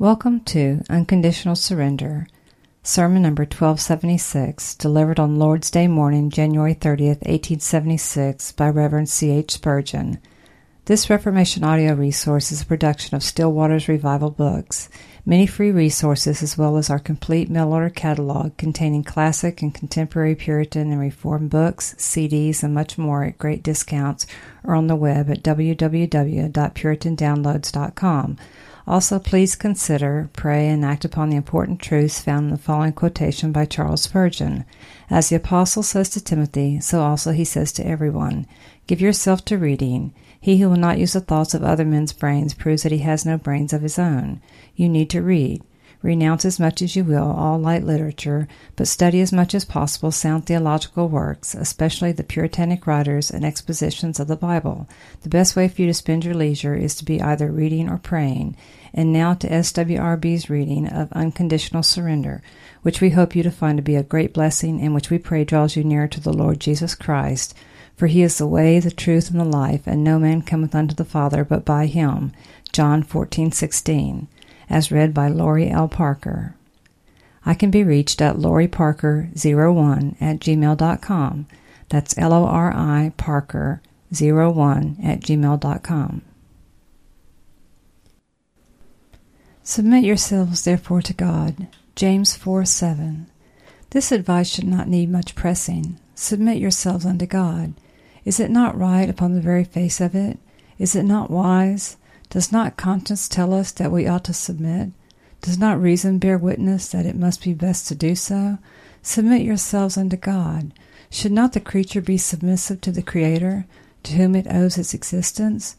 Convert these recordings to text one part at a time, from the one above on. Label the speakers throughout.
Speaker 1: Welcome to Unconditional Surrender, Sermon number 1276, delivered on Lord's Day morning, January 30th, 1876, by Reverend C. H. Spurgeon. This Reformation audio resource is a production of Still Waters Revival Books. Many free resources, as well as our complete mail order catalog containing classic and contemporary Puritan and Reformed books, CDs, and much more at great discounts, are on the web at www.puritandownloads.com. Also, please consider, pray, and act upon the important truths found in the following quotation by Charles Spurgeon. As the Apostle says to Timothy, so also he says to everyone Give yourself to reading. He who will not use the thoughts of other men's brains proves that he has no brains of his own. You need to read. Renounce as much as you will all light literature, but study as much as possible sound theological works, especially the Puritanic writers and expositions of the Bible. The best way for you to spend your leisure is to be either reading or praying. And now to SWRB's reading of Unconditional Surrender, which we hope you to find to be a great blessing and which we pray draws you nearer to the Lord Jesus Christ. For he is the way, the truth, and the life, and no man cometh unto the Father but by him. John 14:16 as read by Lori L. Parker. I can be reached at loriparker01 at gmail.com. That's L O R I Parker 01 at gmail.com. Submit yourselves therefore to God. James 4 7. This advice should not need much pressing. Submit yourselves unto God. Is it not right upon the very face of it? Is it not wise? Does not conscience tell us that we ought to submit? Does not reason bear witness that it must be best to do so? Submit yourselves unto God. Should not the creature be submissive to the Creator, to whom it owes its existence,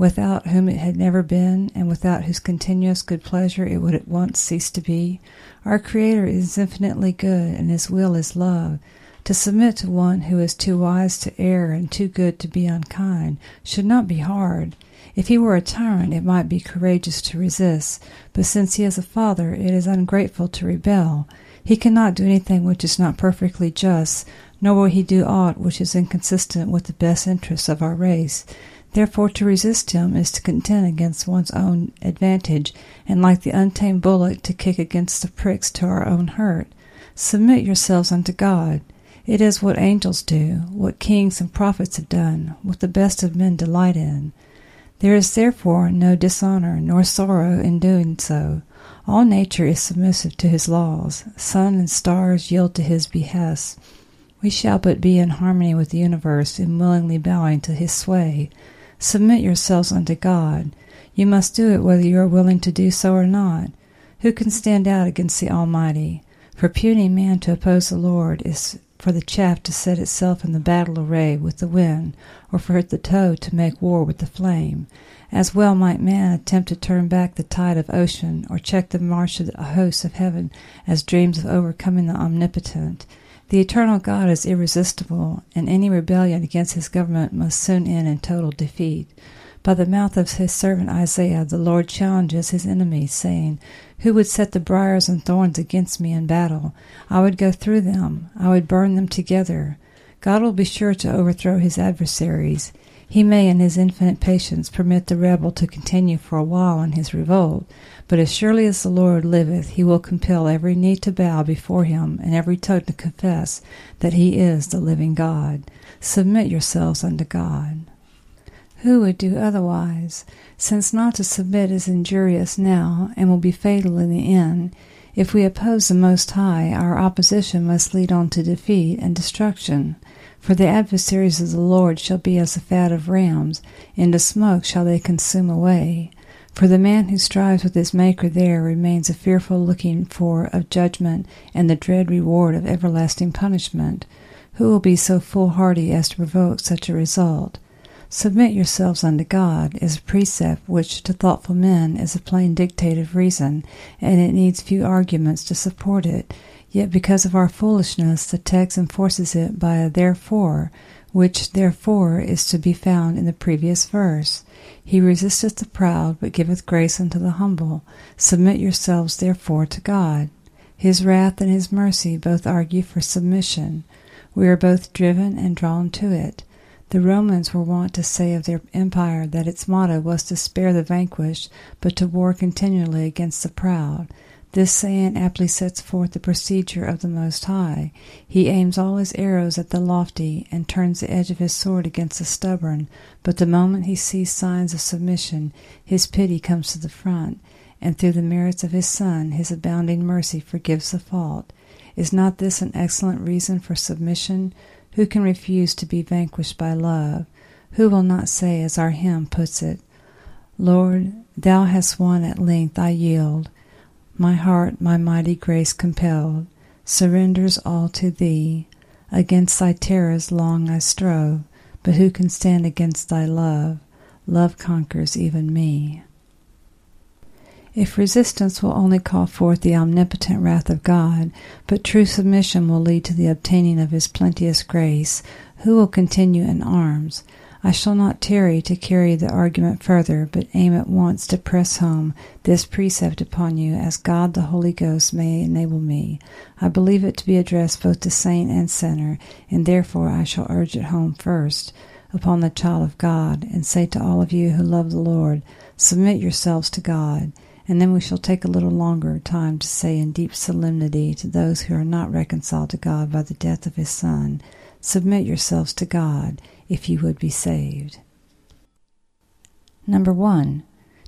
Speaker 1: without whom it had never been, and without whose continuous good pleasure it would at once cease to be? Our Creator is infinitely good, and His will is love. To submit to one who is too wise to err and too good to be unkind should not be hard. If he were a tyrant, it might be courageous to resist, but since he is a father, it is ungrateful to rebel. He cannot do anything which is not perfectly just, nor will he do aught which is inconsistent with the best interests of our race. Therefore, to resist him is to contend against one's own advantage, and like the untamed bullock, to kick against the pricks to our own hurt. Submit yourselves unto God. It is what angels do, what kings and prophets have done, what the best of men delight in. There is therefore no dishonor nor sorrow in doing so. All nature is submissive to his laws. Sun and stars yield to his behests. We shall but be in harmony with the universe in willingly bowing to his sway. Submit yourselves unto God. You must do it whether you are willing to do so or not. Who can stand out against the Almighty? For puny man to oppose the Lord is for the chaff to set itself in the battle array with the wind, or for the toad to make war with the flame. As well might man attempt to turn back the tide of ocean, or check the march of the hosts of heaven, as dreams of overcoming the omnipotent. The eternal God is irresistible, and any rebellion against his government must soon end in total defeat. By the mouth of his servant Isaiah, the Lord challenges his enemies, saying, Who would set the briers and thorns against me in battle? I would go through them, I would burn them together. God will be sure to overthrow his adversaries. He may, in his infinite patience, permit the rebel to continue for a while in his revolt, but as surely as the Lord liveth, he will compel every knee to bow before him and every tongue to confess that he is the living God. Submit yourselves unto God. Who would do otherwise, since not to submit is injurious now and will be fatal in the end? If we oppose the Most High, our opposition must lead on to defeat and destruction. For the adversaries of the Lord shall be as the fat of rams, into smoke shall they consume away. For the man who strives with his Maker there remains a fearful looking for of judgment and the dread reward of everlasting punishment. Who will be so foolhardy as to provoke such a result? Submit yourselves unto God is a precept which to thoughtful men is a plain dictate of reason, and it needs few arguments to support it. Yet because of our foolishness, the text enforces it by a therefore, which therefore is to be found in the previous verse. He resisteth the proud, but giveth grace unto the humble. Submit yourselves therefore to God. His wrath and his mercy both argue for submission. We are both driven and drawn to it. The Romans were wont to say of their empire that its motto was to spare the vanquished, but to war continually against the proud. This saying aptly sets forth the procedure of the Most High. He aims all his arrows at the lofty, and turns the edge of his sword against the stubborn, but the moment he sees signs of submission, his pity comes to the front, and through the merits of his Son, his abounding mercy forgives the fault. Is not this an excellent reason for submission? Who can refuse to be vanquished by love? Who will not say, as our hymn puts it, Lord, thou hast won at length, I yield. My heart, my mighty grace compelled, surrenders all to thee. Against thy terrors long I strove, but who can stand against thy love? Love conquers even me. If resistance will only call forth the omnipotent wrath of God, but true submission will lead to the obtaining of his plenteous grace, who will continue in arms? I shall not tarry to carry the argument further, but aim at once to press home this precept upon you, as God the Holy Ghost may enable me. I believe it to be addressed both to saint and sinner, and therefore I shall urge it home first upon the child of God, and say to all of you who love the Lord, Submit yourselves to God. And then we shall take a little longer time to say in deep solemnity to those who are not reconciled to God by the death of his Son, Submit yourselves to God if you would be saved. Number one,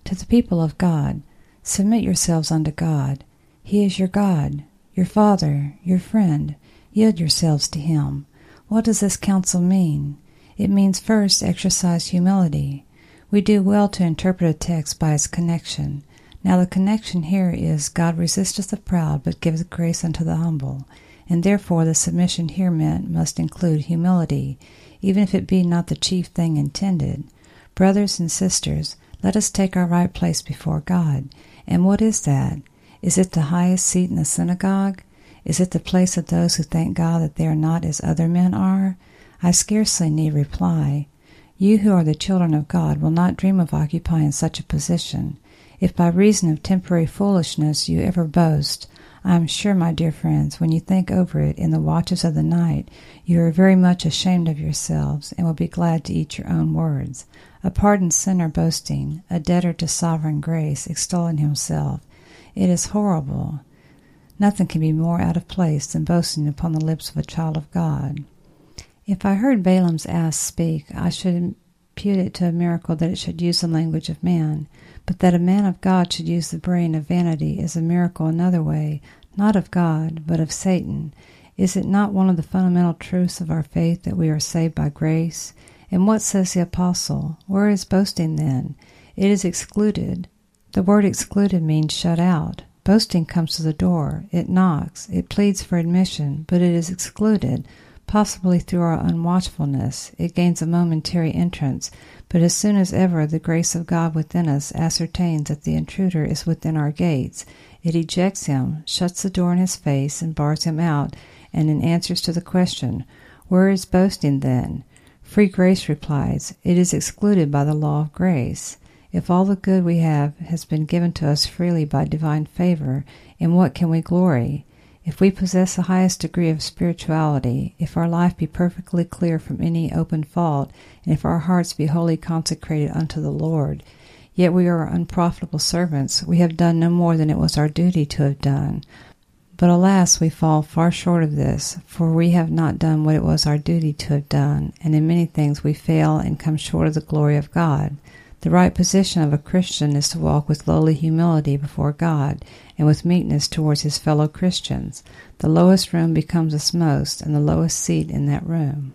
Speaker 1: to the people of God, submit yourselves unto God. He is your God, your Father, your friend. Yield yourselves to Him. What does this counsel mean? It means first exercise humility. We do well to interpret a text by its connection. Now, the connection here is God resisteth the proud, but giveth grace unto the humble. And therefore, the submission here meant must include humility even if it be not the chief thing intended. Brothers and sisters, let us take our right place before God. And what is that? Is it the highest seat in the synagogue? Is it the place of those who thank God that they are not as other men are? I scarcely need reply. You who are the children of God will not dream of occupying such a position. If by reason of temporary foolishness you ever boast, I am sure, my dear friends, when you think over it in the watches of the night, you are very much ashamed of yourselves, and will be glad to eat your own words. A pardoned sinner boasting, a debtor to sovereign grace, extolling himself. It is horrible. Nothing can be more out of place than boasting upon the lips of a child of God. If I heard Balaam's ass speak, I should impute it to a miracle that it should use the language of man. But that a man of God should use the brain of vanity is a miracle another way, not of God, but of Satan. Is it not one of the fundamental truths of our faith that we are saved by grace? And what says the apostle? Where is boasting then? It is excluded. The word excluded means shut out. Boasting comes to the door. It knocks. It pleads for admission, but it is excluded. Possibly through our unwatchfulness, it gains a momentary entrance, but as soon as ever the grace of God within us ascertains that the intruder is within our gates, it ejects him, shuts the door in his face, and bars him out, and in answers to the question, Where is boasting then? Free grace replies, It is excluded by the law of grace. If all the good we have has been given to us freely by divine favor, in what can we glory? If we possess the highest degree of spirituality, if our life be perfectly clear from any open fault, and if our hearts be wholly consecrated unto the Lord, yet we are unprofitable servants, we have done no more than it was our duty to have done. But alas, we fall far short of this, for we have not done what it was our duty to have done, and in many things we fail and come short of the glory of God. The right position of a Christian is to walk with lowly humility before God and with meekness towards his fellow Christians. The lowest room becomes us most, and the lowest seat in that room.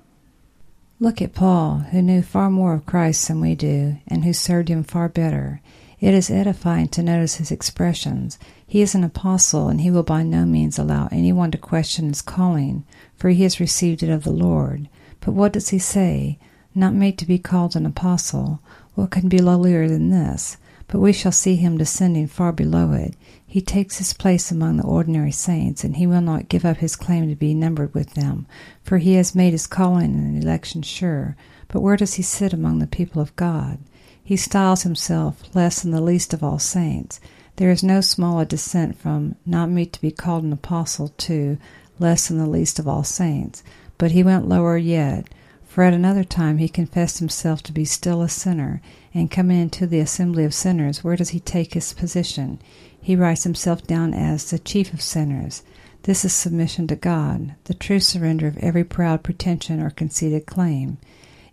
Speaker 1: Look at Paul, who knew far more of Christ than we do, and who served him far better. It is edifying to notice his expressions. He is an apostle, and he will by no means allow anyone to question his calling, for he has received it of the Lord. But what does he say? Not made to be called an apostle, what can be lowlier than this? But we shall see him descending far below it. He takes his place among the ordinary saints, and he will not give up his claim to be numbered with them, for he has made his calling and election sure. But where does he sit among the people of God? He styles himself less than the least of all saints. There is no smaller descent from not meet to be called an apostle to less than the least of all saints. But he went lower yet For at another time he confessed himself to be still a sinner, and coming into the assembly of sinners, where does he take his position? He writes himself down as the chief of sinners. This is submission to God, the true surrender of every proud pretension or conceited claim.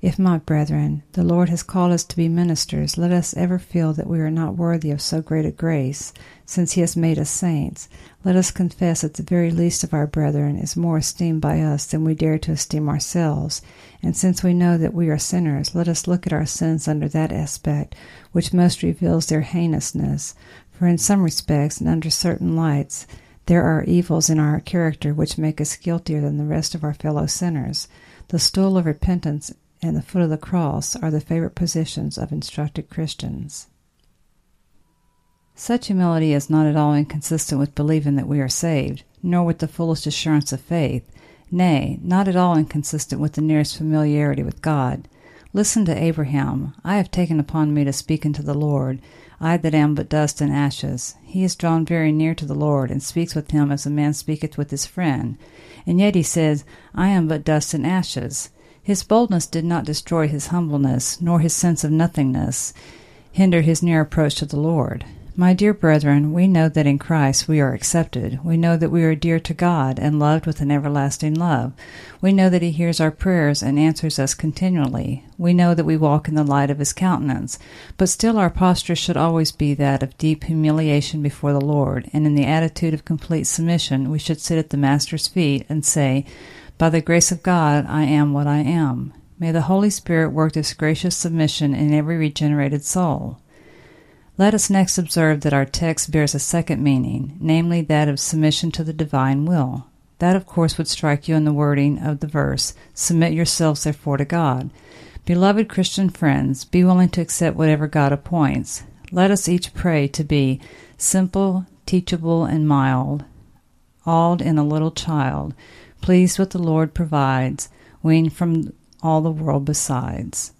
Speaker 1: If my brethren, the Lord has called us to be ministers, let us ever feel that we are not worthy of so great a grace, since he has made us saints. Let us confess that the very least of our brethren is more esteemed by us than we dare to esteem ourselves. And since we know that we are sinners, let us look at our sins under that aspect which most reveals their heinousness. For in some respects, and under certain lights, there are evils in our character which make us guiltier than the rest of our fellow sinners. The stool of repentance and the foot of the cross are the favorite positions of instructed Christians. Such humility is not at all inconsistent with believing that we are saved, nor with the fullest assurance of faith, nay, not at all inconsistent with the nearest familiarity with God. Listen to Abraham. I have taken upon me to speak unto the Lord, I that am but dust and ashes. He is drawn very near to the Lord, and speaks with him as a man speaketh with his friend. And yet he says, I am but dust and ashes. His boldness did not destroy his humbleness, nor his sense of nothingness hinder his near approach to the Lord. My dear brethren, we know that in Christ we are accepted. We know that we are dear to God and loved with an everlasting love. We know that He hears our prayers and answers us continually. We know that we walk in the light of His countenance. But still our posture should always be that of deep humiliation before the Lord, and in the attitude of complete submission we should sit at the Master's feet and say, by the grace of God, I am what I am. May the Holy Spirit work this gracious submission in every regenerated soul. Let us next observe that our text bears a second meaning, namely that of submission to the divine will. That, of course, would strike you in the wording of the verse, Submit yourselves therefore to God. Beloved Christian friends, be willing to accept whatever God appoints. Let us each pray to be simple, teachable, and mild, awed in a little child, pleased what the Lord provides, weaned from all the world besides.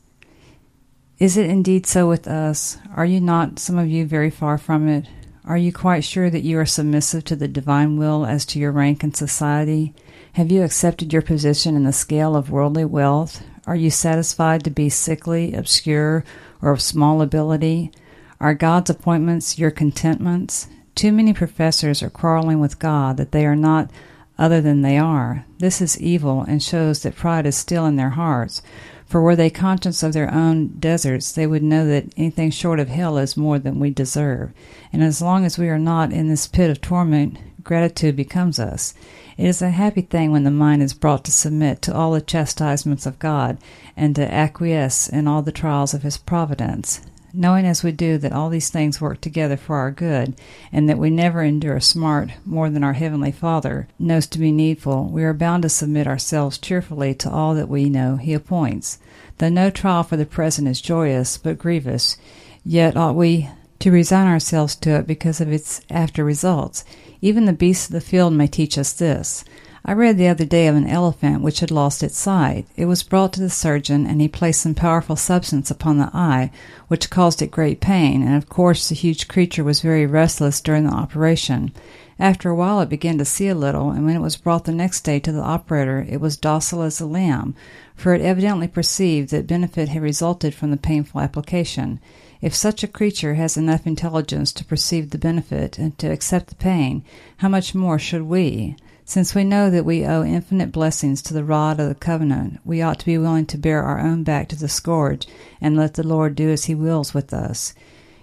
Speaker 1: Is it indeed so with us? Are you not, some of you, very far from it? Are you quite sure that you are submissive to the divine will as to your rank in society? Have you accepted your position in the scale of worldly wealth? Are you satisfied to be sickly, obscure, or of small ability? Are God's appointments your contentments? Too many professors are quarreling with God that they are not other than they are. This is evil and shows that pride is still in their hearts. For were they conscious of their own deserts, they would know that anything short of hell is more than we deserve. And as long as we are not in this pit of torment, gratitude becomes us. It is a happy thing when the mind is brought to submit to all the chastisements of God and to acquiesce in all the trials of His providence knowing as we do that all these things work together for our good, and that we never endure smart more than our Heavenly Father knows to be needful, we are bound to submit ourselves cheerfully to all that we know He appoints. Though no trial for the present is joyous, but grievous, yet ought we to resign ourselves to it because of its after results. Even the beasts of the field may teach us this. I read the other day of an elephant which had lost its sight. It was brought to the surgeon, and he placed some powerful substance upon the eye, which caused it great pain, and of course the huge creature was very restless during the operation. After a while it began to see a little, and when it was brought the next day to the operator, it was docile as a lamb, for it evidently perceived that benefit had resulted from the painful application. If such a creature has enough intelligence to perceive the benefit and to accept the pain, how much more should we? Since we know that we owe infinite blessings to the rod of the covenant, we ought to be willing to bear our own back to the scourge and let the Lord do as he wills with us.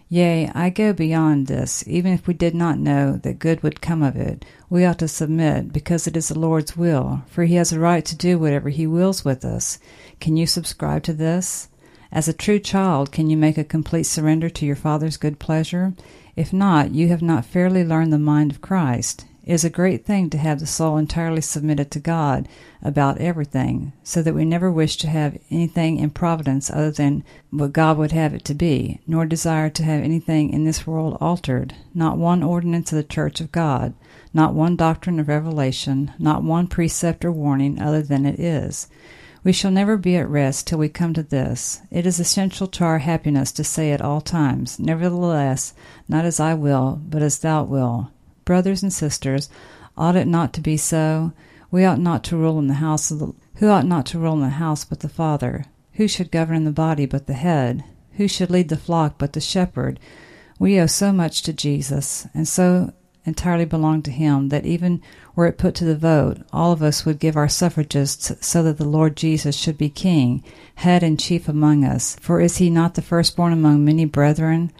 Speaker 1: Yea, I go beyond this. Even if we did not know that good would come of it, we ought to submit, because it is the Lord's will, for he has a right to do whatever he wills with us. Can you subscribe to this? As a true child, can you make a complete surrender to your Father's good pleasure? If not, you have not fairly learned the mind of Christ. Is a great thing to have the soul entirely submitted to God about everything, so that we never wish to have anything in providence other than what God would have it to be, nor desire to have anything in this world altered, not one ordinance of the Church of God, not one doctrine of revelation, not one precept or warning other than it is. We shall never be at rest till we come to this. It is essential to our happiness to say at all times, Nevertheless, not as I will, but as thou wilt. Brothers and sisters, ought it not to be so? We ought not to rule in the house of the who ought not to rule in the house but the father? Who should govern the body but the head? Who should lead the flock but the shepherd? We owe so much to Jesus, and so entirely belong to him that even were it put to the vote, all of us would give our suffrages so that the Lord Jesus should be king, head and chief among us. For is he not the firstborn among many brethren?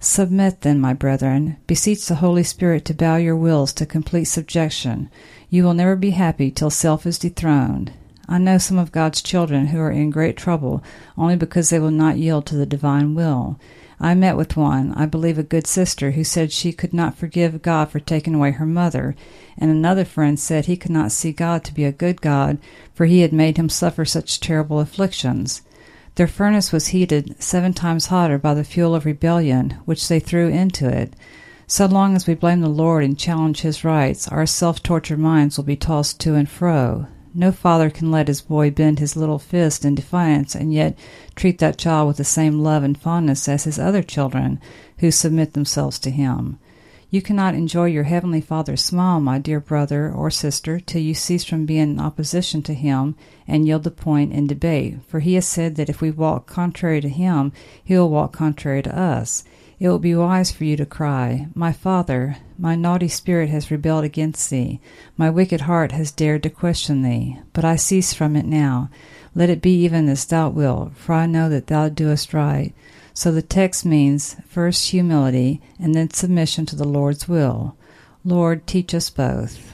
Speaker 1: Submit then, my brethren, beseech the Holy Spirit to bow your wills to complete subjection. You will never be happy till self is dethroned. I know some of God's children who are in great trouble only because they will not yield to the divine will. I met with one, I believe a good sister, who said she could not forgive God for taking away her mother, and another friend said he could not see God to be a good God, for he had made him suffer such terrible afflictions. Their furnace was heated seven times hotter by the fuel of rebellion which they threw into it. So long as we blame the Lord and challenge his rights, our self tortured minds will be tossed to and fro. No father can let his boy bend his little fist in defiance and yet treat that child with the same love and fondness as his other children who submit themselves to him. You cannot enjoy your heavenly Father's smile, my dear brother or sister, till you cease from being in opposition to him and yield the point in debate, for he has said that if we walk contrary to him, he will walk contrary to us. It will be wise for you to cry, My Father, my naughty spirit has rebelled against thee, my wicked heart has dared to question thee, but I cease from it now. Let it be even as thou wilt, for I know that thou doest right. So the text means first humility and then submission to the Lord's will. Lord, teach us both.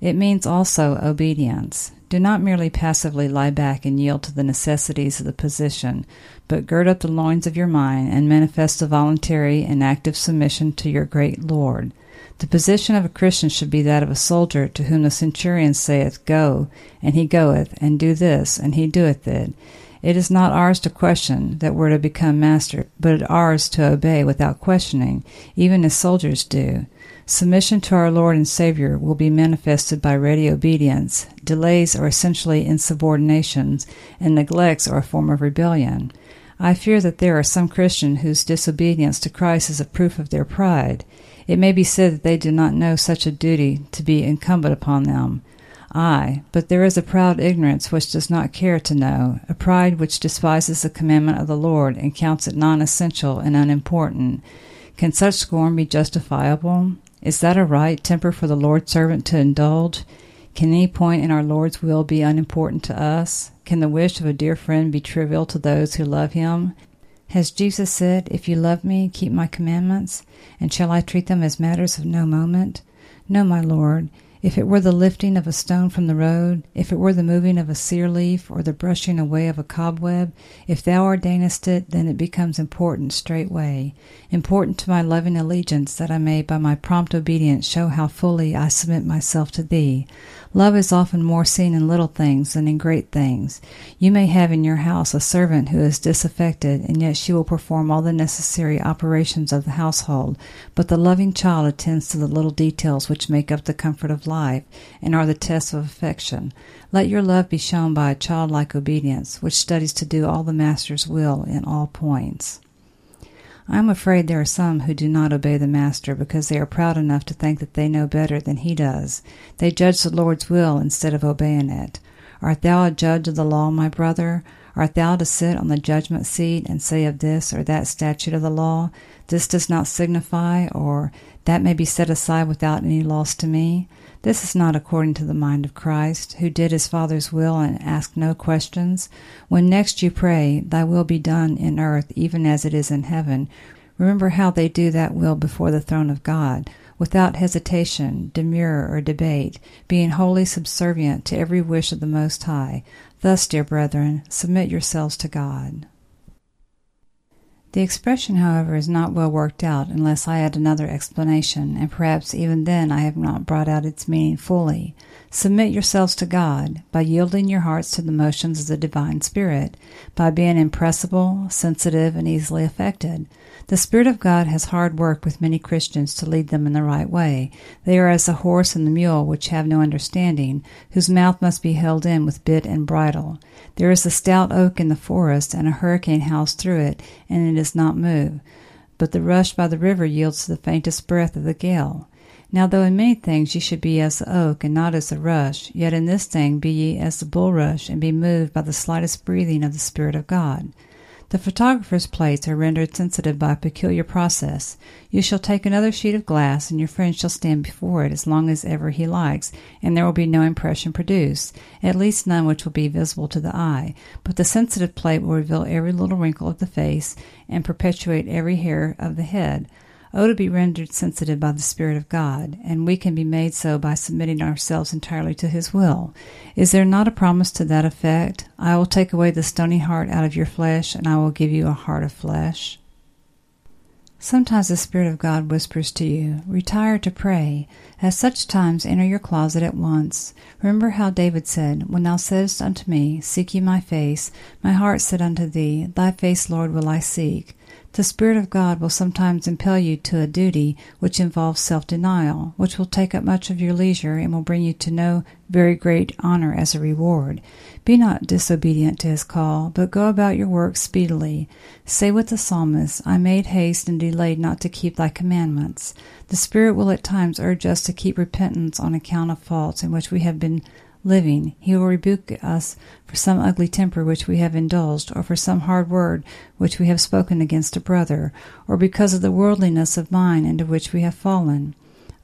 Speaker 1: It means also obedience. Do not merely passively lie back and yield to the necessities of the position, but gird up the loins of your mind and manifest a voluntary and active submission to your great Lord. The position of a Christian should be that of a soldier to whom the centurion saith, Go, and he goeth, and do this, and he doeth it. It is not ours to question that we're to become master, but ours to obey without questioning, even as soldiers do. Submission to our Lord and Savior will be manifested by ready obedience. Delays are essentially insubordinations, and neglects are a form of rebellion. I fear that there are some Christians whose disobedience to Christ is a proof of their pride. It may be said that they do not know such a duty to be incumbent upon them. Ay, but there is a proud ignorance which does not care to know, a pride which despises the commandment of the Lord and counts it non essential and unimportant. Can such scorn be justifiable? Is that a right temper for the Lord's servant to indulge? Can any point in our Lord's will be unimportant to us? Can the wish of a dear friend be trivial to those who love him? Has Jesus said, If you love me, keep my commandments? And shall I treat them as matters of no moment? No, my Lord. If it were the lifting of a stone from the road, if it were the moving of a sear leaf, or the brushing away of a cobweb, if thou ordainest it, then it becomes important straightway, important to my loving allegiance, that I may by my prompt obedience show how fully I submit myself to thee. Love is often more seen in little things than in great things. You may have in your house a servant who is disaffected, and yet she will perform all the necessary operations of the household, but the loving child attends to the little details which make up the comfort of life and are the tests of affection. Let your love be shown by a childlike obedience, which studies to do all the Master's will in all points. I am afraid there are some who do not obey the Master because they are proud enough to think that they know better than he does. They judge the Lord's will instead of obeying it. Art thou a judge of the law, my brother? Art thou to sit on the judgment seat and say of this or that statute of the law, This does not signify, or that may be set aside without any loss to me? This is not according to the mind of Christ, who did his Father's will and asked no questions. When next you pray, Thy will be done in earth even as it is in heaven, remember how they do that will before the throne of God, without hesitation, demur, or debate, being wholly subservient to every wish of the Most High. Thus, dear brethren, submit yourselves to God. The expression, however, is not well worked out unless I add another explanation, and perhaps even then I have not brought out its meaning fully. Submit yourselves to God by yielding your hearts to the motions of the divine Spirit, by being impressible, sensitive, and easily affected. The Spirit of God has hard work with many Christians to lead them in the right way. They are as the horse and the mule which have no understanding, whose mouth must be held in with bit and bridle. There is a stout oak in the forest, and a hurricane howls through it, and it does not move. But the rush by the river yields to the faintest breath of the gale. Now, though in many things ye should be as the oak, and not as the rush, yet in this thing be ye as the bulrush, and be moved by the slightest breathing of the Spirit of God. The photographer's plates are rendered sensitive by a peculiar process. You shall take another sheet of glass, and your friend shall stand before it as long as ever he likes, and there will be no impression produced, at least none which will be visible to the eye. But the sensitive plate will reveal every little wrinkle of the face, and perpetuate every hair of the head. Oh, to be rendered sensitive by the Spirit of God, and we can be made so by submitting ourselves entirely to His will. Is there not a promise to that effect? I will take away the stony heart out of your flesh, and I will give you a heart of flesh. Sometimes the Spirit of God whispers to you, Retire to pray. At such times enter your closet at once. Remember how David said, When thou saidst unto me, Seek ye my face, my heart said unto thee, Thy face, Lord, will I seek. The Spirit of God will sometimes impel you to a duty which involves self denial, which will take up much of your leisure and will bring you to no very great honor as a reward. Be not disobedient to his call, but go about your work speedily. Say with the psalmist, I made haste and delayed not to keep thy commandments. The Spirit will at times urge us to keep repentance on account of faults in which we have been living. He will rebuke us for some ugly temper which we have indulged, or for some hard word which we have spoken against a brother, or because of the worldliness of mind into which we have fallen.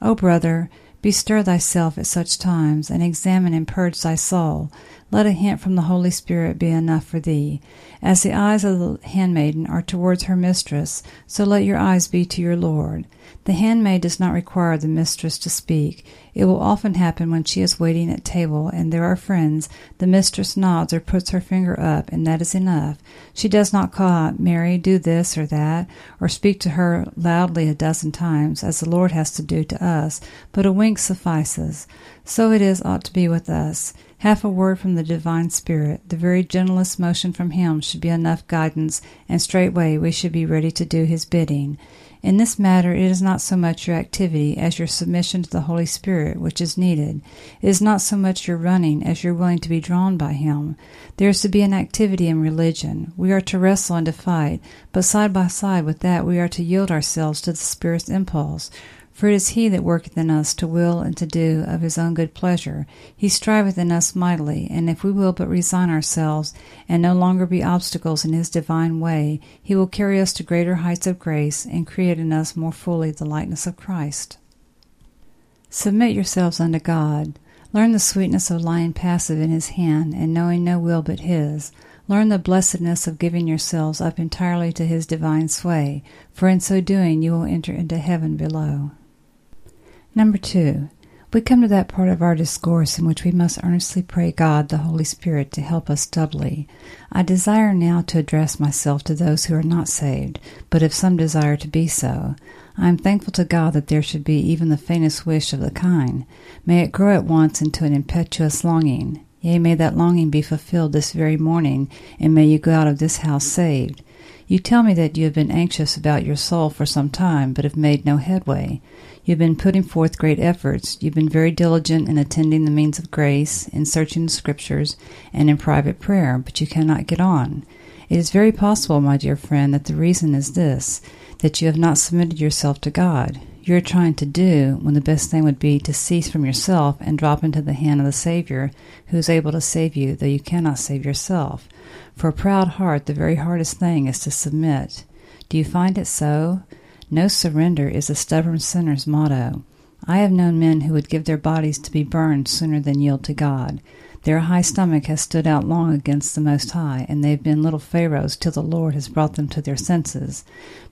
Speaker 1: O brother, bestir thyself at such times, and examine and purge thy soul. Let a hint from the Holy Spirit be enough for thee. As the eyes of the handmaiden are towards her mistress, so let your eyes be to your Lord. The handmaid does not require the mistress to speak. It will often happen when she is waiting at table and there are friends, the mistress nods or puts her finger up, and that is enough. She does not call out, Mary, do this or that, or speak to her loudly a dozen times, as the Lord has to do to us, but a wink suffices. So it is ought to be with us. Half a word from the divine Spirit, the very gentlest motion from Him should be enough guidance, and straightway we should be ready to do His bidding. In this matter, it is not so much your activity as your submission to the Holy Spirit which is needed. It is not so much your running as your willing to be drawn by Him. There is to be an activity in religion. We are to wrestle and to fight, but side by side with that we are to yield ourselves to the Spirit's impulse. For it is he that worketh in us to will and to do of his own good pleasure. He striveth in us mightily, and if we will but resign ourselves, and no longer be obstacles in his divine way, he will carry us to greater heights of grace, and create in us more fully the likeness of Christ. Submit yourselves unto God. Learn the sweetness of lying passive in his hand, and knowing no will but his. Learn the blessedness of giving yourselves up entirely to his divine sway, for in so doing you will enter into heaven below. Number two, we come to that part of our discourse in which we must earnestly pray God, the Holy Spirit, to help us doubly. I desire now to address myself to those who are not saved, but if some desire to be so. I am thankful to God that there should be even the faintest wish of the kind. May it grow at once into an impetuous longing. Yea, may that longing be fulfilled this very morning, and may you go out of this house saved. You tell me that you have been anxious about your soul for some time, but have made no headway. You have been putting forth great efforts. You have been very diligent in attending the means of grace, in searching the Scriptures, and in private prayer, but you cannot get on. It is very possible, my dear friend, that the reason is this that you have not submitted yourself to God. You are trying to do when the best thing would be to cease from yourself and drop into the hand of the Savior, who is able to save you, though you cannot save yourself. For a proud heart, the very hardest thing is to submit. Do you find it so? No surrender is a stubborn sinner's motto. I have known men who would give their bodies to be burned sooner than yield to God. Their high stomach has stood out long against the Most High, and they have been little Pharaohs till the Lord has brought them to their senses.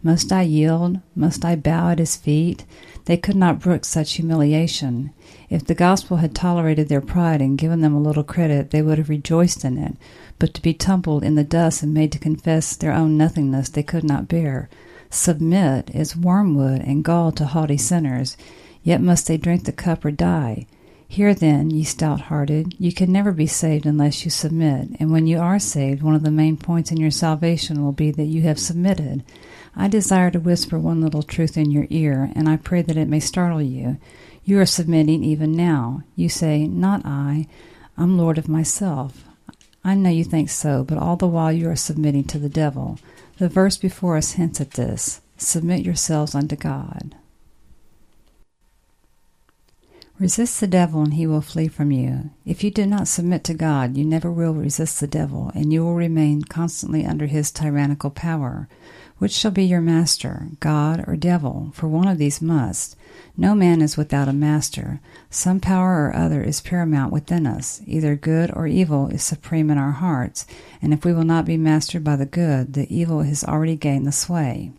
Speaker 1: Must I yield? Must I bow at his feet? They could not brook such humiliation. If the gospel had tolerated their pride and given them a little credit, they would have rejoiced in it. But to be tumbled in the dust and made to confess their own nothingness they could not bear. Submit is wormwood and gall to haughty sinners, yet must they drink the cup or die. Hear then, ye stout hearted, you can never be saved unless you submit, and when you are saved, one of the main points in your salvation will be that you have submitted. I desire to whisper one little truth in your ear, and I pray that it may startle you. You are submitting even now. You say, Not I, I'm Lord of myself. I know you think so, but all the while you are submitting to the devil. The verse before us hints at this Submit yourselves unto God. Resist the devil, and he will flee from you. If you do not submit to God, you never will resist the devil, and you will remain constantly under his tyrannical power. Which shall be your master, God or devil? For one of these must. No man is without a master. Some power or other is paramount within us. Either good or evil is supreme in our hearts, and if we will not be mastered by the good, the evil has already gained the sway.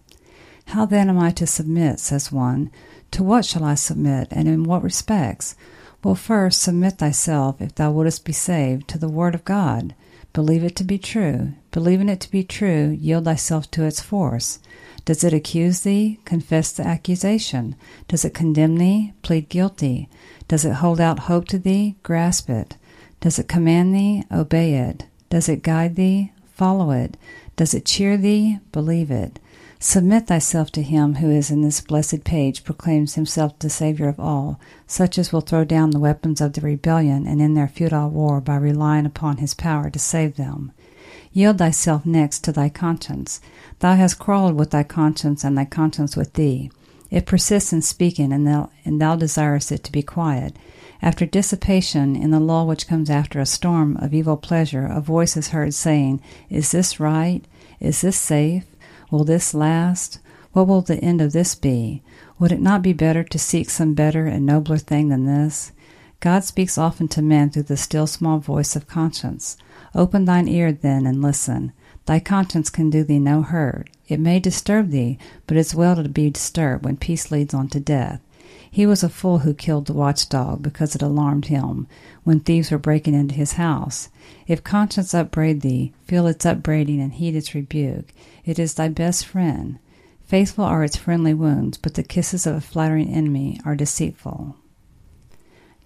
Speaker 1: How then am I to submit, says one? To what shall I submit, and in what respects? Well, first, submit thyself, if thou wouldest be saved, to the Word of God. Believe it to be true. Believing it to be true, yield thyself to its force. Does it accuse thee? Confess the accusation. Does it condemn thee? Plead guilty. Does it hold out hope to thee? Grasp it. Does it command thee? Obey it. Does it guide thee? Follow it. Does it cheer thee? Believe it. Submit thyself to him who is in this blessed page proclaims himself the Saviour of all, such as will throw down the weapons of the rebellion and end their futile war by relying upon his power to save them. Yield thyself next to thy conscience. Thou hast quarrelled with thy conscience, and thy conscience with thee. It persists in speaking, and thou, and thou desirest it to be quiet. After dissipation, in the lull which comes after a storm of evil pleasure, a voice is heard saying, Is this right? Is this safe? Will this last? What will the end of this be? Would it not be better to seek some better and nobler thing than this? God speaks often to men through the still small voice of conscience. Open thine ear then and listen. Thy conscience can do thee no hurt. It may disturb thee, but it's well to be disturbed when peace leads on to death. He was a fool who killed the watchdog because it alarmed him when thieves were breaking into his house. If conscience upbraid thee, feel its upbraiding and heed its rebuke. It is thy best friend. Faithful are its friendly wounds, but the kisses of a flattering enemy are deceitful.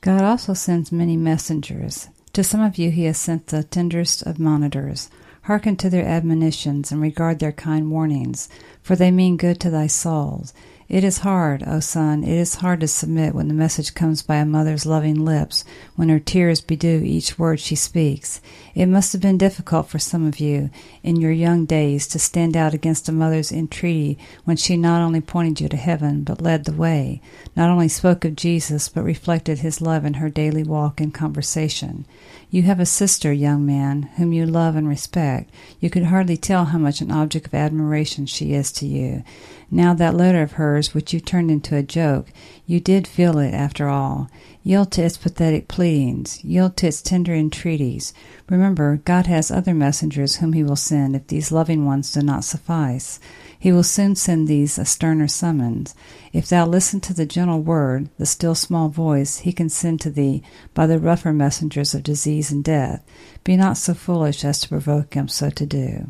Speaker 1: God also sends many messengers. To some of you he has sent the tenderest of monitors. Hearken to their admonitions and regard their kind warnings, for they mean good to thy souls. It is hard, O son, it is hard to submit when the message comes by a mother's loving lips, when her tears bedew each word she speaks. It must have been difficult for some of you, in your young days, to stand out against a mother's entreaty when she not only pointed you to heaven, but led the way, not only spoke of Jesus, but reflected his love in her daily walk and conversation. You have a sister, young man, whom you love and respect. You could hardly tell how much an object of admiration she is to you. Now that letter of hers, which you turned into a joke, you did feel it after all. Yield to its pathetic pleadings. Yield to its tender entreaties. Remember, God has other messengers whom he will send if these loving ones do not suffice. He will soon send these a sterner summons. If thou listen to the gentle word, the still small voice he can send to thee by the rougher messengers of disease and death, be not so foolish as to provoke him so to do.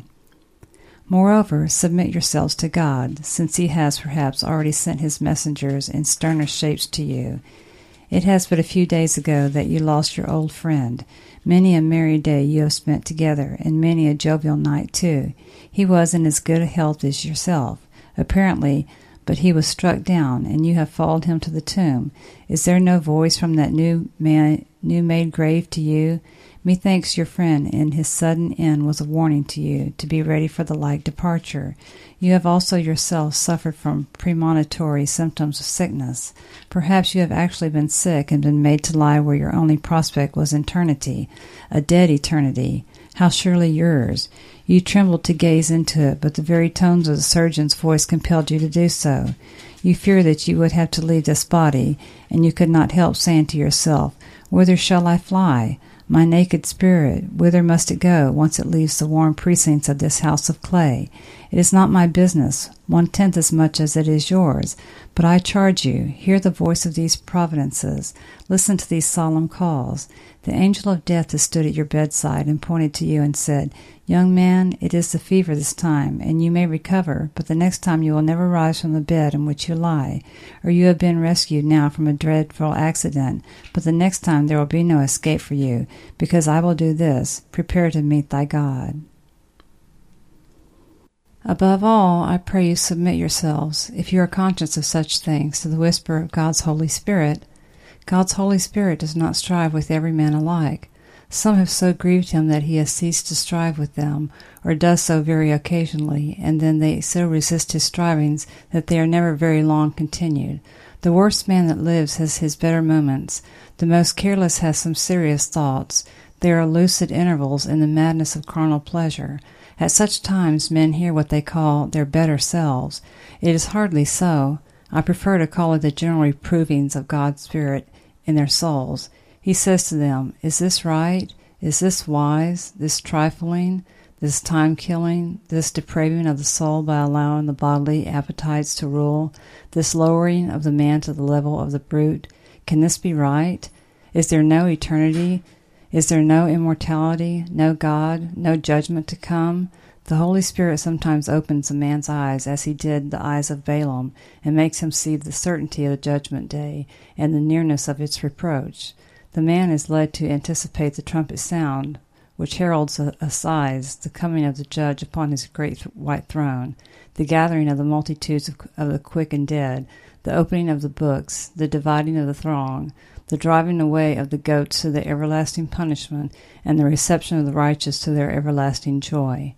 Speaker 1: Moreover, submit yourselves to God, since he has perhaps already sent his messengers in sterner shapes to you. It has but a few days ago that you lost your old friend. Many a merry day you have spent together, and many a jovial night too. He was in as good health as yourself, apparently, but he was struck down, and you have followed him to the tomb. Is there no voice from that new man, new made grave to you? Methinks your friend in his sudden end was a warning to you to be ready for the like departure. You have also yourself suffered from premonitory symptoms of sickness. Perhaps you have actually been sick and been made to lie where your only prospect was eternity, a dead eternity. How surely yours. You trembled to gaze into it, but the very tones of the surgeon's voice compelled you to do so. You fear that you would have to leave this body, and you could not help saying to yourself, Whither shall I fly? My naked spirit, whither must it go once it leaves the warm precincts of this house of clay? It is not my business, one tenth as much as it is yours, but I charge you, hear the voice of these providences, listen to these solemn calls. The angel of death has stood at your bedside and pointed to you and said, Young man, it is the fever this time, and you may recover, but the next time you will never rise from the bed in which you lie. Or you have been rescued now from a dreadful accident, but the next time there will be no escape for you, because I will do this prepare to meet thy God. Above all, I pray you submit yourselves, if you are conscious of such things, to the whisper of God's Holy Spirit. God's Holy Spirit does not strive with every man alike. Some have so grieved him that he has ceased to strive with them, or does so very occasionally, and then they so resist his strivings that they are never very long continued. The worst man that lives has his better moments. The most careless has some serious thoughts. There are lucid intervals in the madness of carnal pleasure. At such times men hear what they call their better selves. It is hardly so. I prefer to call it the general reprovings of God's Spirit in their souls. He says to them, Is this right? Is this wise? This trifling? This time killing? This depraving of the soul by allowing the bodily appetites to rule? This lowering of the man to the level of the brute? Can this be right? Is there no eternity? Is there no immortality, no God, no judgment to come? The Holy Spirit sometimes opens a man's eyes, as he did the eyes of Balaam, and makes him see the certainty of the judgment day and the nearness of its reproach. The man is led to anticipate the trumpet sound, which heralds a assize the coming of the judge upon his great white throne, the gathering of the multitudes of, of the quick and dead, the opening of the books, the dividing of the throng, the driving away of the goats to their everlasting punishment, and the reception of the righteous to their everlasting joy.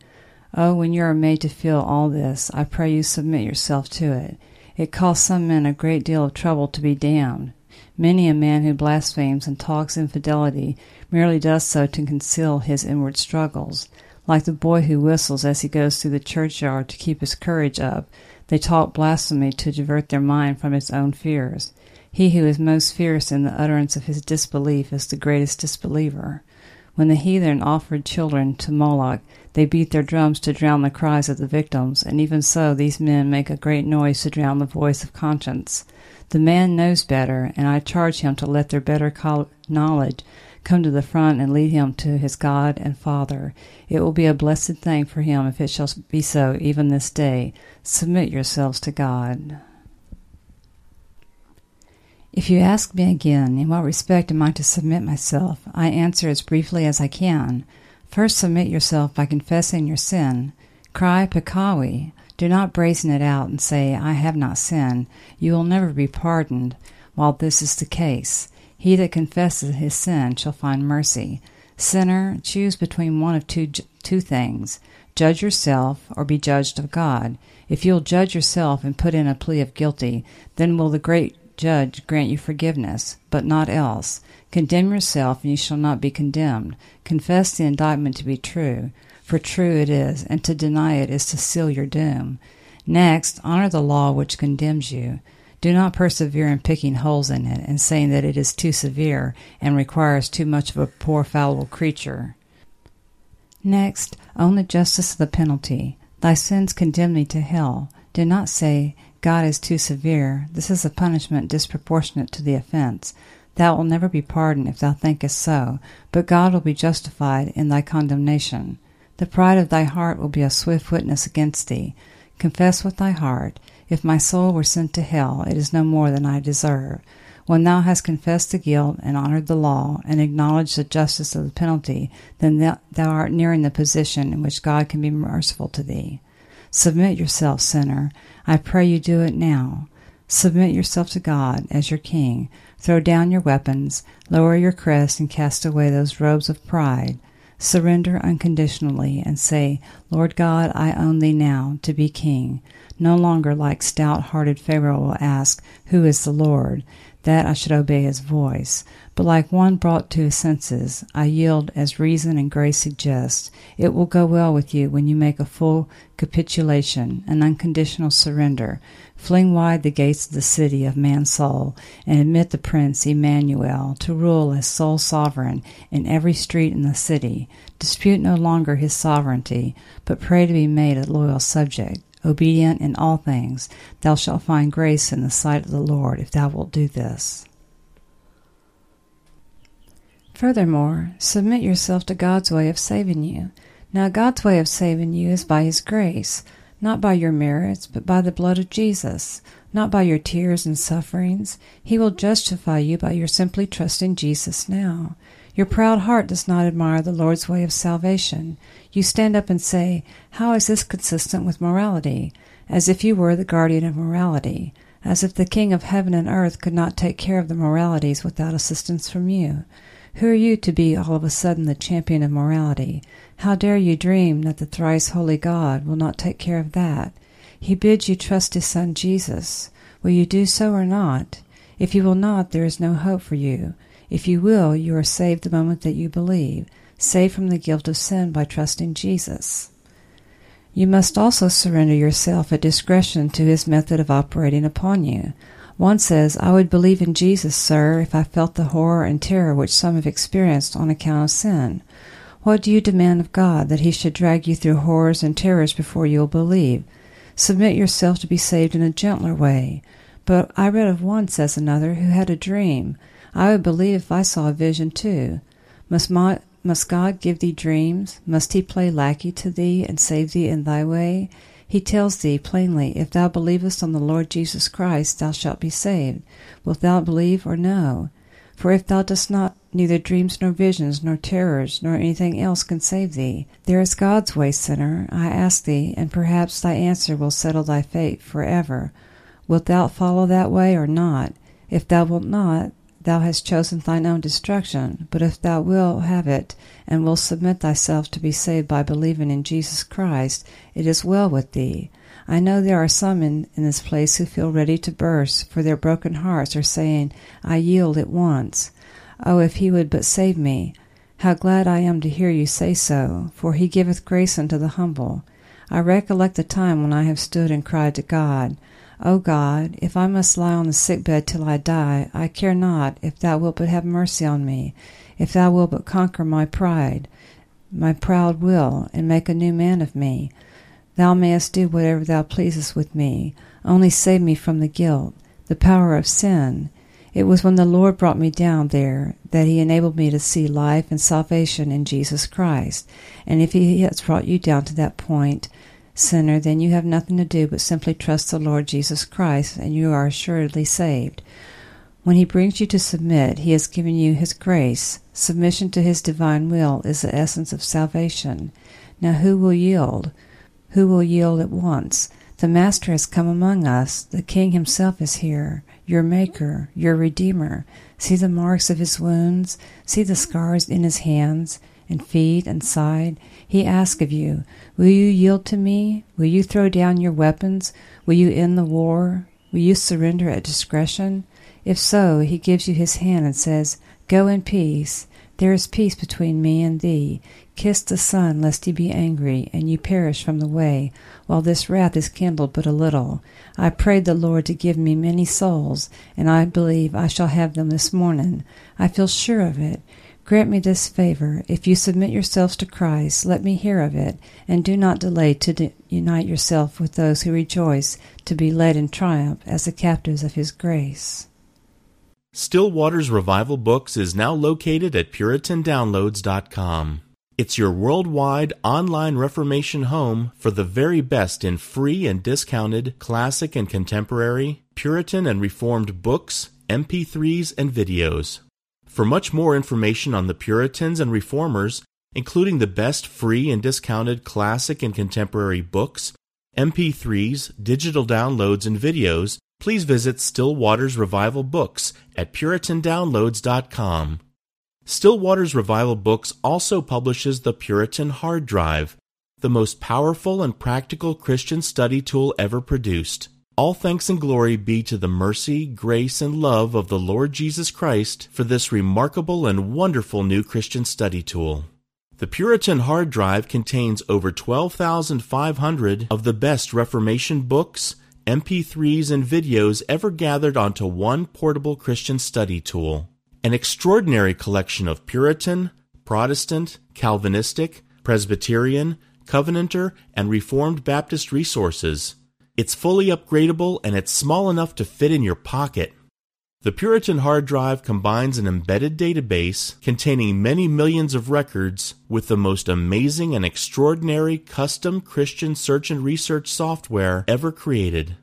Speaker 1: Oh, when you are made to feel all this, I pray you submit yourself to it. It costs some men a great deal of trouble to be damned. Many a man who blasphemes and talks infidelity merely does so to conceal his inward struggles. Like the boy who whistles as he goes through the churchyard to keep his courage up, they talk blasphemy to divert their mind from its own fears. He who is most fierce in the utterance of his disbelief is the greatest disbeliever. When the heathen offered children to Moloch, they beat their drums to drown the cries of the victims, and even so these men make a great noise to drown the voice of conscience. The man knows better, and I charge him to let their better knowledge come to the front and lead him to his God and Father. It will be a blessed thing for him if it shall be so even this day. Submit yourselves to God. If you ask me again, in what respect am I to submit myself, I answer as briefly as I can. First, submit yourself by confessing your sin. Cry peccavi. Do not brazen it out and say, I have not sinned. You will never be pardoned while this is the case. He that confesses his sin shall find mercy. Sinner, choose between one of two, two things judge yourself or be judged of God. If you'll judge yourself and put in a plea of guilty, then will the great judge grant you forgiveness, but not else. Condemn yourself, and you shall not be condemned. Confess the indictment to be true, for true it is, and to deny it is to seal your doom. Next, honor the law which condemns you. Do not persevere in picking holes in it and saying that it is too severe and requires too much of a poor fallible creature. Next, own the justice of the penalty. Thy sins condemn thee to hell. Do not say, God is too severe. This is a punishment disproportionate to the offense. Thou wilt never be pardoned if thou thinkest so, but God will be justified in thy condemnation. The pride of thy heart will be a swift witness against thee. Confess with thy heart, If my soul were sent to hell, it is no more than I deserve. When thou hast confessed the guilt and honored the law and acknowledged the justice of the penalty, then thou art nearing the position in which God can be merciful to thee. Submit yourself, sinner. I pray you do it now. Submit yourself to God as your King. Throw down your weapons, lower your crest, and cast away those robes of pride. Surrender unconditionally and say, Lord God, I own thee now to be King. No longer like stout hearted Pharaoh will ask, Who is the Lord? That I should obey his voice. But like one brought to his senses, I yield as reason and grace suggest. It will go well with you when you make a full capitulation, an unconditional surrender. Fling wide the gates of the city of Mansoul, and admit the Prince Emmanuel to rule as sole sovereign in every street in the city. Dispute no longer his sovereignty, but pray to be made a loyal subject obedient in all things, thou shalt find grace in the sight of the Lord if thou wilt do this. Furthermore, submit yourself to God's way of saving you. Now, God's way of saving you is by His grace, not by your merits, but by the blood of Jesus, not by your tears and sufferings. He will justify you by your simply trusting Jesus now. Your proud heart does not admire the Lord's way of salvation. You stand up and say, How is this consistent with morality? As if you were the guardian of morality, as if the King of heaven and earth could not take care of the moralities without assistance from you. Who are you to be all of a sudden the champion of morality? How dare you dream that the thrice holy God will not take care of that? He bids you trust his Son Jesus. Will you do so or not? If you will not, there is no hope for you. If you will, you are saved the moment that you believe, saved from the guilt of sin by trusting Jesus. You must also surrender yourself at discretion to his method of operating upon you. One says, I would believe in Jesus, sir, if I felt the horror and terror which some have experienced on account of sin. What do you demand of God, that he should drag you through horrors and terrors before you will believe? Submit yourself to be saved in a gentler way. But I read of one, says another, who had a dream. I would believe if I saw a vision too. Must, my, must God give thee dreams? Must he play lackey to thee and save thee in thy way? He tells thee plainly, If thou believest on the Lord Jesus Christ, thou shalt be saved. Wilt thou believe or no? For if thou dost not, neither dreams nor visions nor terrors nor anything else can save thee. There is God's way, sinner, I ask thee, and perhaps thy answer will settle thy fate for ever. Wilt thou follow that way or not? If thou wilt not, thou hast chosen thine own destruction. But if thou wilt have it, and wilt submit thyself to be saved by believing in Jesus Christ, it is well with thee. I know there are some in, in this place who feel ready to burst, for their broken hearts are saying, I yield at once. Oh, if he would but save me! How glad I am to hear you say so, for he giveth grace unto the humble. I recollect the time when I have stood and cried to God, O God, if I must lie on the sick bed till I die, I care not, if thou wilt but have mercy on me, if thou wilt but conquer my pride, my proud will, and make a new man of me. Thou mayest do whatever thou pleasest with me, only save me from the guilt, the power of sin. It was when the Lord brought me down there that he enabled me to see life and salvation in Jesus Christ. And if he has brought you down to that point, sinner, then you have nothing to do but simply trust the Lord Jesus Christ, and you are assuredly saved. When he brings you to submit, he has given you his grace. Submission to his divine will is the essence of salvation. Now who will yield? Who will yield at once? The Master has come among us. The King himself is here, your Maker, your Redeemer. See the marks of his wounds. See the scars in his hands and feet and side. He asks of you, Will you yield to me? Will you throw down your weapons? Will you end the war? Will you surrender at discretion? If so, he gives you his hand and says, Go in peace. There is peace between me and thee. Kiss the Son, lest he be angry, and you perish from the way, while this wrath is kindled but a little. I prayed the Lord to give me many souls, and I believe I shall have them this morning. I feel sure of it. Grant me this favor. If you submit yourselves to Christ, let me hear of it, and do not delay to de- unite yourself with those who rejoice to be led in triumph as the captives of His grace.
Speaker 2: Still Waters Revival Books is now located at PuritanDownloads.com. It's your worldwide online Reformation home for the very best in free and discounted classic and contemporary, Puritan and Reformed books, MP3s, and videos. For much more information on the Puritans and Reformers, including the best free and discounted classic and contemporary books, MP3s, digital downloads, and videos, please visit Still Waters Revival Books at PuritanDownloads.com. Still Waters Revival Books also publishes the Puritan Hard Drive, the most powerful and practical Christian study tool ever produced. All thanks and glory be to the mercy, grace, and love of the Lord Jesus Christ for this remarkable and wonderful new Christian study tool. The Puritan hard drive contains over 12,500 of the best Reformation books, MP3s, and videos ever gathered onto one portable Christian study tool. An extraordinary collection of Puritan, Protestant, Calvinistic, Presbyterian, Covenanter, and Reformed Baptist resources it's fully upgradable and it's small enough to fit in your pocket. The Puritan hard drive combines an embedded database containing many millions of records with the most amazing and extraordinary custom Christian search and research software ever created.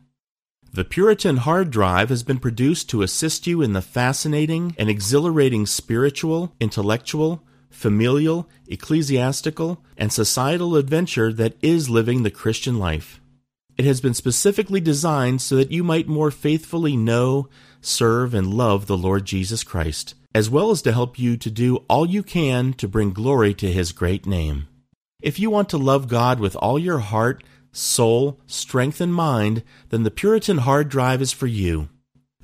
Speaker 2: The Puritan hard drive has been produced to assist you in the fascinating and exhilarating spiritual, intellectual, familial, ecclesiastical, and societal adventure that is living the Christian life. It has been specifically designed so that you might more faithfully know, serve, and love the Lord Jesus Christ, as well as to help you to do all you can to bring glory to His great name. If you want to love God with all your heart, soul, strength, and mind, then the Puritan hard drive is for you.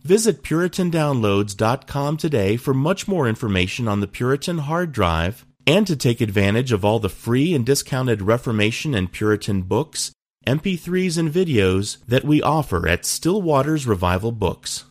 Speaker 2: Visit PuritanDownloads.com today for much more information on the Puritan hard drive and to take advantage of all the free and discounted Reformation and Puritan books, MP3s, and videos that we offer at Still Waters Revival Books.